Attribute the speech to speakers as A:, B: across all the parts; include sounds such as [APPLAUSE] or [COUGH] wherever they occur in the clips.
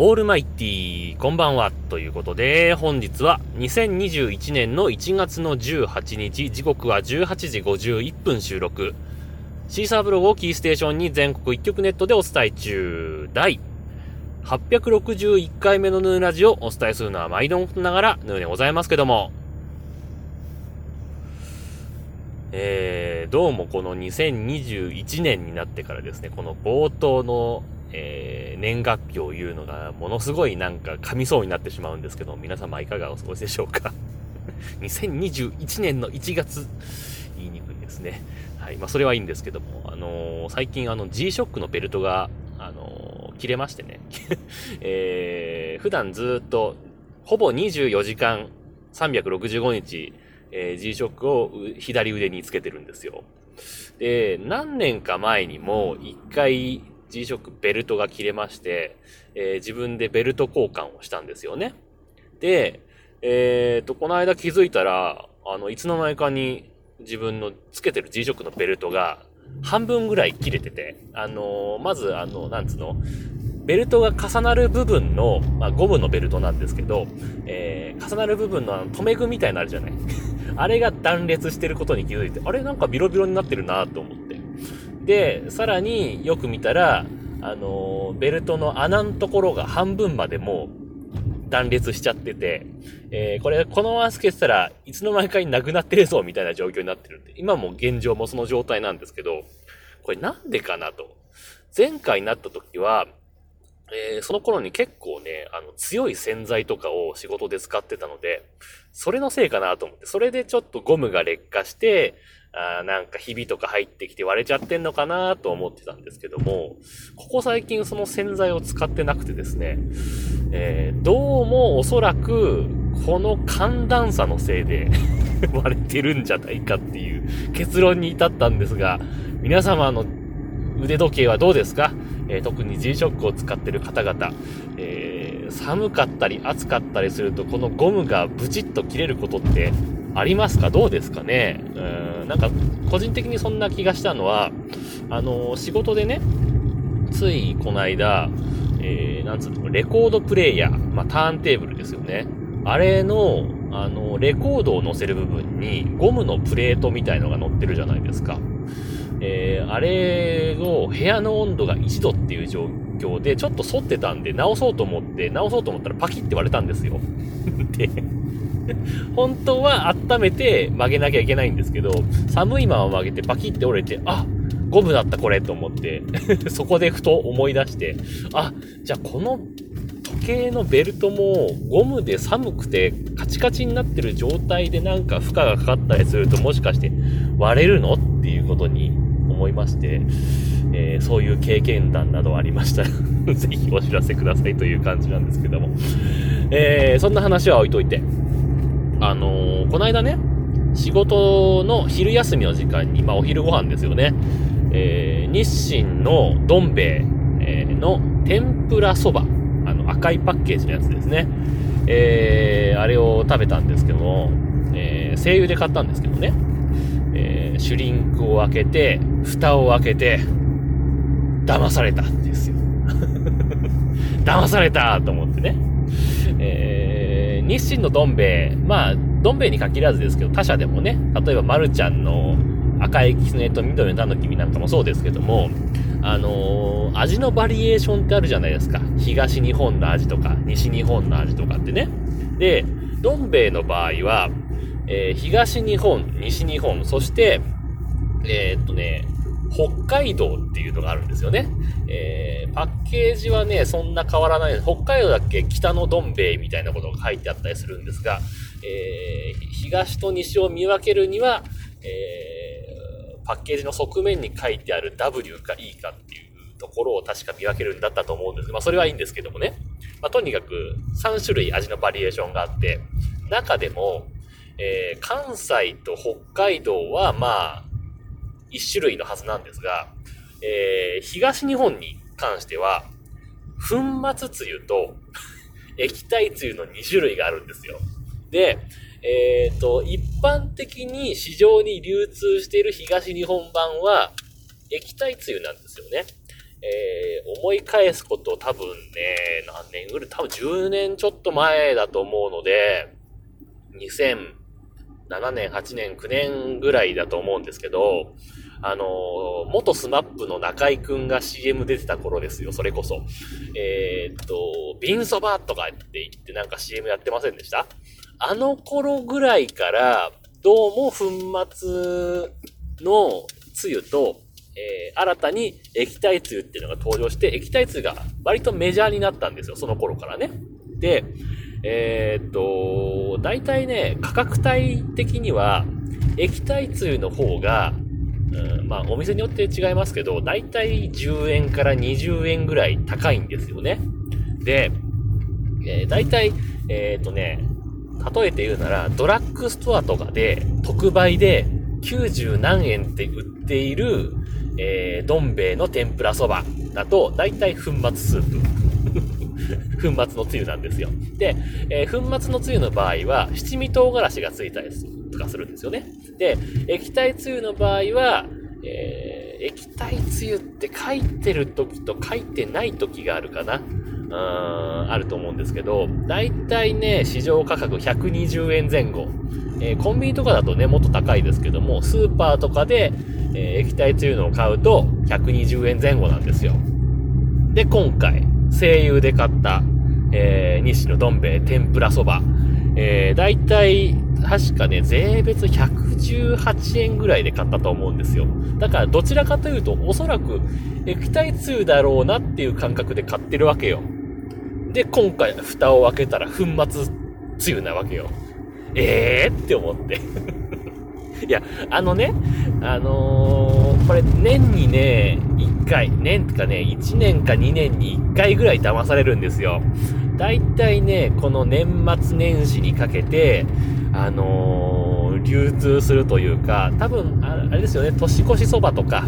A: オールマイティー、こんばんは。ということで、本日は2021年の1月の18日、時刻は18時51分収録。シーサーブログをキーステーションに全国一曲ネットでお伝え中。第861回目のヌーラジオをお伝えするのは毎度ながらヌーでございますけども。えー、どうもこの2021年になってからですね、この冒頭のえー、年月日を言うのがものすごいなんか噛みそうになってしまうんですけど、皆様いかがお過ごしでしょうか？[LAUGHS] 2021年の1月、言いにくいですね。はい。まあ、それはいいんですけども、あのー、最近あの G-SHOCK のベルトが、あのー、切れましてね。[LAUGHS] えー、普段ずっと、ほぼ24時間、365日、えー、G-SHOCK を左腕につけてるんですよ。で、何年か前にも一回 G-SHOCK ベルトが切れまして、えー、自分でベルト交換をしたんですよね。で、えっ、ー、と、この間気づいたら、あの、いつの間にかに自分のつけてる G-SHOCK のベルトが半分ぐらい切れてて、あのー、まず、あの、なんつうの、ベルトが重なる部分の、まあ、ゴムのベルトなんですけど、えー、重なる部分のあの、留め具みたいになるじゃない [LAUGHS] あれが断裂してることに気づいて、あれなんかビロビロになってるなと思って。で、さらによく見たら、あの、ベルトの穴のところが半分までもう断裂しちゃってて、えー、これ、このままつけてたらいつの間にかになくなってるぞみたいな状況になってるんで、今も現状もその状態なんですけど、これなんでかなと。前回になった時は、えー、その頃に結構ね、あの、強い洗剤とかを仕事で使ってたので、それのせいかなと思って、それでちょっとゴムが劣化して、あなんかひびとか入ってきて割れちゃってんのかなと思ってたんですけども、ここ最近その洗剤を使ってなくてですね、えー、どうもおそらくこの寒暖差のせいで [LAUGHS] 割れてるんじゃないかっていう結論に至ったんですが、皆様の腕時計はどうですか、えー、特に G-SHOCK を使ってる方々、えー、寒かったり暑かったりするとこのゴムがブチッと切れることってありますか？どうですかね？うん、なんか、個人的にそんな気がしたのは、あの、仕事でね、ついこの間、えー、なんつうの、レコードプレイヤー、まあ、ターンテーブルですよね。あれの、あの、レコードを載せる部分にゴムのプレートみたいのが載ってるじゃないですか。えー、あれを部屋の温度が1度っていう状況でちょっと反ってたんで直そうと思って直そうと思ったらパキって割れたんですよ。[LAUGHS] で、本当は温めて曲げなきゃいけないんですけど、寒いまま曲げてパキって折れて、あゴムだったこれと思って [LAUGHS] そこでふと思い出して、あ、じゃあこの時計のベルトもゴムで寒くてカチカチになってる状態でなんか負荷がかかったりするともしかして割れるの？っていうことに思いまして、えー、そういう経験談などありましたら [LAUGHS] ぜひお知らせくださいという感じなんですけども。えー、そんな話は置いといて。あのー、この間ね、仕事の昼休みの時間に、まあお昼ご飯ですよね。えー、日清のどん兵衛、の天ぷらそば。あの赤いパッケージのやつですね。え、あれを食べたんですけども、えー、声優で買ったんですけどね。えー、シュリンクを開けて、蓋を開けて、騙されたんですよ。[LAUGHS] 騙されたと思ってね。えー、日清のどん兵衛、まあ、どん兵衛に限らずですけど、他社でもね、例えば、まるちゃんの赤いキツネと緑のタヌキミなんかもそうですけども、あのー、味のバリエーションってあるじゃないですか。東日本の味とか、西日本の味とかってね。で、どん兵衛の場合は、えー、東日本、西日本、そして、えー、っとね、北海道っていうのがあるんですよね。えー、パッケージはね、そんな変わらない。北海道だっけ？北のどん兵衛みたいなことが書いてあったりするんですが、えー、東と西を見分けるには、えー、パッケージの側面に書いてある W か E かっていうところを確か見分けるんだったと思うんですけど、まあそれはいいんですけどもね。まあとにかく3種類味のバリエーションがあって、中でも、えー、関西と北海道はまあ、一種類のはずなんですが、えー、東日本に関しては、粉末つゆと [LAUGHS] 液体つゆの2種類があるんですよ。で、えっ、ー、と、一般的に市場に流通している東日本版は液体つゆなんですよね。えー、思い返すこと多分ね、何年ぐらい、多分10年ちょっと前だと思うので、2000 7年、8年、9年ぐらいだと思うんですけど、あの、元スマップの中井くんが CM 出てた頃ですよ、それこそ。えー、っと、ビンソバとかって言ってなんか CM やってませんでした？あの頃ぐらいから、どうも粉末のつゆと、えー、新たに液体つゆっていうのが登場して、液体つゆが割とメジャーになったんですよ、その頃からね。で、えー、っと、大体ね、価格帯的には、液体つゆの方が、うん、まあ、お店によって違いますけど、大体10円から20円ぐらい高いんですよね。で、えー、大体、えー、っとね、例えて言うなら、ドラッグストアとかで特売で90何円って売っている、えー、どん兵衛の天ぷらそばだと、だいたい粉末スープ。粉末のつゆなんですよ。で、えー、粉末のつゆの場合は、七味唐辛子がついたりとかするんですよね。で、液体つゆの場合は、えー、液体つゆって書いてる時と書いてない時があるかな。うーん、あると思うんですけど、だいたいね、市場価格120円前後。えー、コンビニとかだとね、もっと高いですけども、スーパーとかで、えー、液体つゆのを買うと120円前後なんですよ。で、今回、声優で買った、えー、西野どん兵衛天ぷらそば。えー、だいたい、確かね、税別118円ぐらいで買ったと思うんですよ。だから、どちらかというと、おそらく、液体つゆだろうなっていう感覚で買ってるわけよ。で、今回、蓋を開けたら、粉末つゆなわけよ。ええー、って思って [LAUGHS] いや、あのね、あのー、これ年にね、1回、年とかね、1年か2年に1回ぐらい騙されるんですよ。だいたいね、この年末年始にかけて、あのー、流通するというか、多分、あれですよね、年越しそばとか、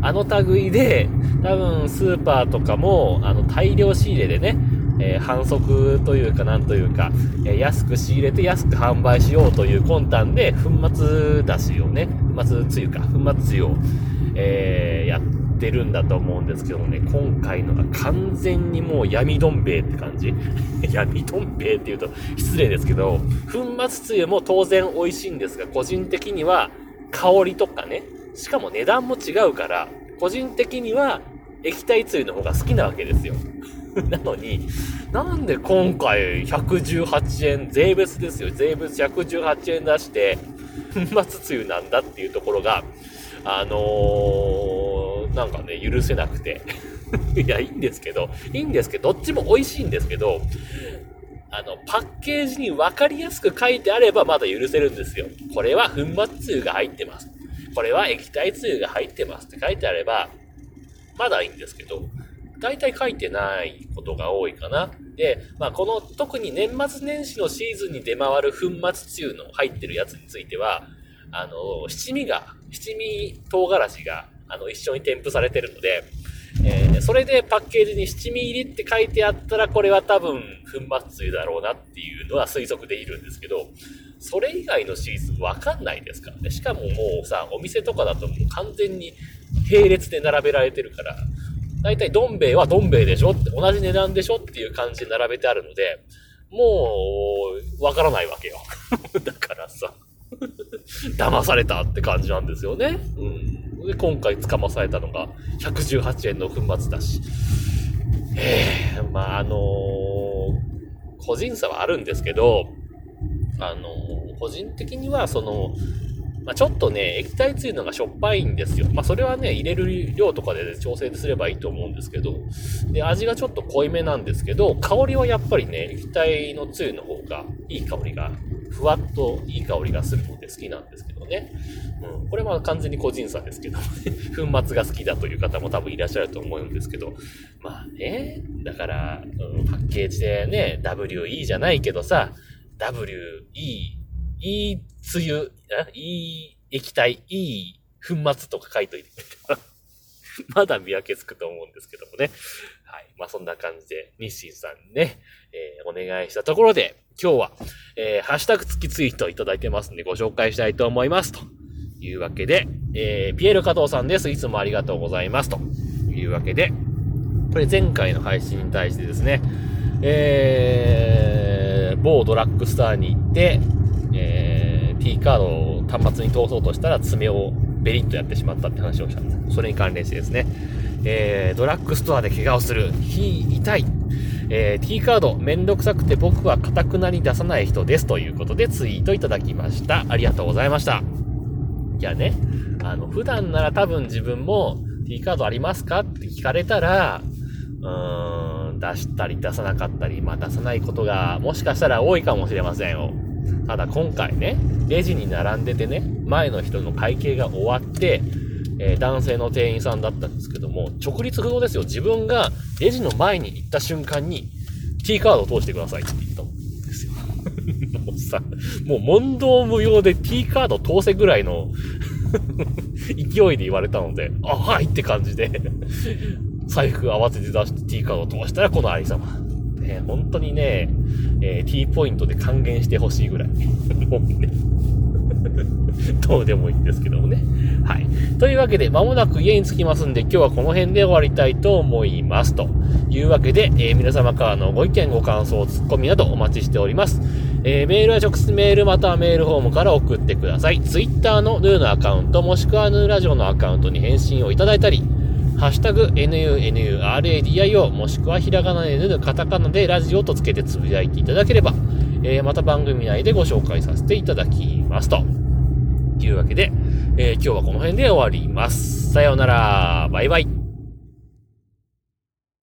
A: あの類で、多分スーパーとかも、あの、大量仕入れでね、えー、反則というかなんというか、えー、安く仕入れて安く販売しようという魂胆で、粉末だしをね、粉末つゆか、粉末つゆを、えー、やってるんだと思うんですけどもね、今回のが完全にもう闇どん兵衛って感じ [LAUGHS] 闇どん兵衛って言うと失礼ですけど、粉末つゆも当然美味しいんですが、個人的には香りとかね、しかも値段も違うから、個人的には液体つゆの方が好きなわけですよ。[LAUGHS] なのに、なんで今回118円、税別ですよ。税別118円出して、粉末つゆなんだっていうところが、あのー、なんかね、許せなくて。[LAUGHS] いや、いいんですけど、いいんですけど、どっちも美味しいんですけど、あの、パッケージに分かりやすく書いてあればまだ許せるんですよ。これは粉末つゆが入ってます。これは液体つゆが入ってますって書いてあれば、まだいいんですけど、大体書いてないことが多いかな。で、まあ、この特に年末年始のシーズンに出回る粉末つゆの入ってるやつについては、あの、七味が、七味唐辛子が、あの、一緒に添付されてるので、えー、それでパッケージに七味入りって書いてあったら、これは多分粉末つゆだろうなっていうのは推測でいるんですけど、それ以外のシーズンわかんないですからね。しかももうさ、お店とかだともう完全に並列で並べられてるから、大体どん兵衛はどん兵衛でしょって同じ値段でしょっていう感じで並べてあるので、もう、わからないわけよ。[LAUGHS] 騙されたって感じなんですよね。うん。で、今回捕まされたのが118円の粉末だし。ええ、まあ、あのー、個人差はあるんですけど、あのー、個人的にはその、まあ、ちょっとね、液体つゆのがしょっぱいんですよ。まあ、それはね、入れる量とかで調整すればいいと思うんですけど、で、味がちょっと濃いめなんですけど、香りはやっぱりね、液体のつゆの方がいい香りが、ふわっといい香りがするので好きなんですけどね。うん、これは完全に個人差ですけど、[LAUGHS] 粉末が好きだという方も多分いらっしゃると思うんですけど、まあね、だから、うん、パッケージでね、WE じゃないけどさ、WE、いいつゆ、いい液体、いい粉末とか書いといて [LAUGHS] まだ見分けつくと思うんですけどもね。はい。まあ、そんな感じで、日清さんにね、えー、お願いしたところで、今日は、えー、ハッシュタグ付きツイートいただいてますんで、ご紹介したいと思います。というわけで、えー、ピエール加藤さんです。いつもありがとうございます。というわけで、これ前回の配信に対してですね、えー、某ドラッグスターに行って、えー、T カードを端末に通そうとしたら爪をベリッとやってしまったって話をしたんです。それに関連してですね、えー、ドラッグストアで怪我をする、非痛い、えー、T カードめんどくさくて僕は堅くなり出さない人ですということでツイートいただきました。ありがとうございました。いやね、あの、普段なら多分自分も T カードありますかって聞かれたら、うーん、出したり出さなかったり、まあ出さないことがもしかしたら多いかもしれませんよ。ただ今回ね、レジに並んでてね、前の人の会計が終わって、えー、男性の店員さんだったんですけども、直立不動ですよ。自分がレジの前に行った瞬間に、T カードを通してくださいって言ったんですよ。[LAUGHS] もうさ、もう問答無用で T カード通せぐらいの [LAUGHS] 勢いで言われたので、あ、はいって感じで財布慌てて出して T カードを通したらこのありさま。ね、本当にね、えー、T ポイントで還元してほしいぐらい。[LAUGHS] もうね [LAUGHS] どうでもいいんですけどもね。はい。というわけで、まもなく家に着きますんで、今日はこの辺で終わりたいと思います。というわけで、えー、皆様からのご意見、ご感想、ツッコミなどお待ちしております。えー、メールは直接メールまたはメールフォームから送ってください。Twitter のヌーのアカウント、もしくはヌーラジオのアカウントに返信をいただいたり、ハッシュタグ NUNURADIO もしくはひらがなでぬるカタカナでラジオとつけてつぶやいていただければ、えー、また番組内でご紹介させていただきますと。いうわけで、えー、今日はこの辺で終わります。さようなら。バイバイ。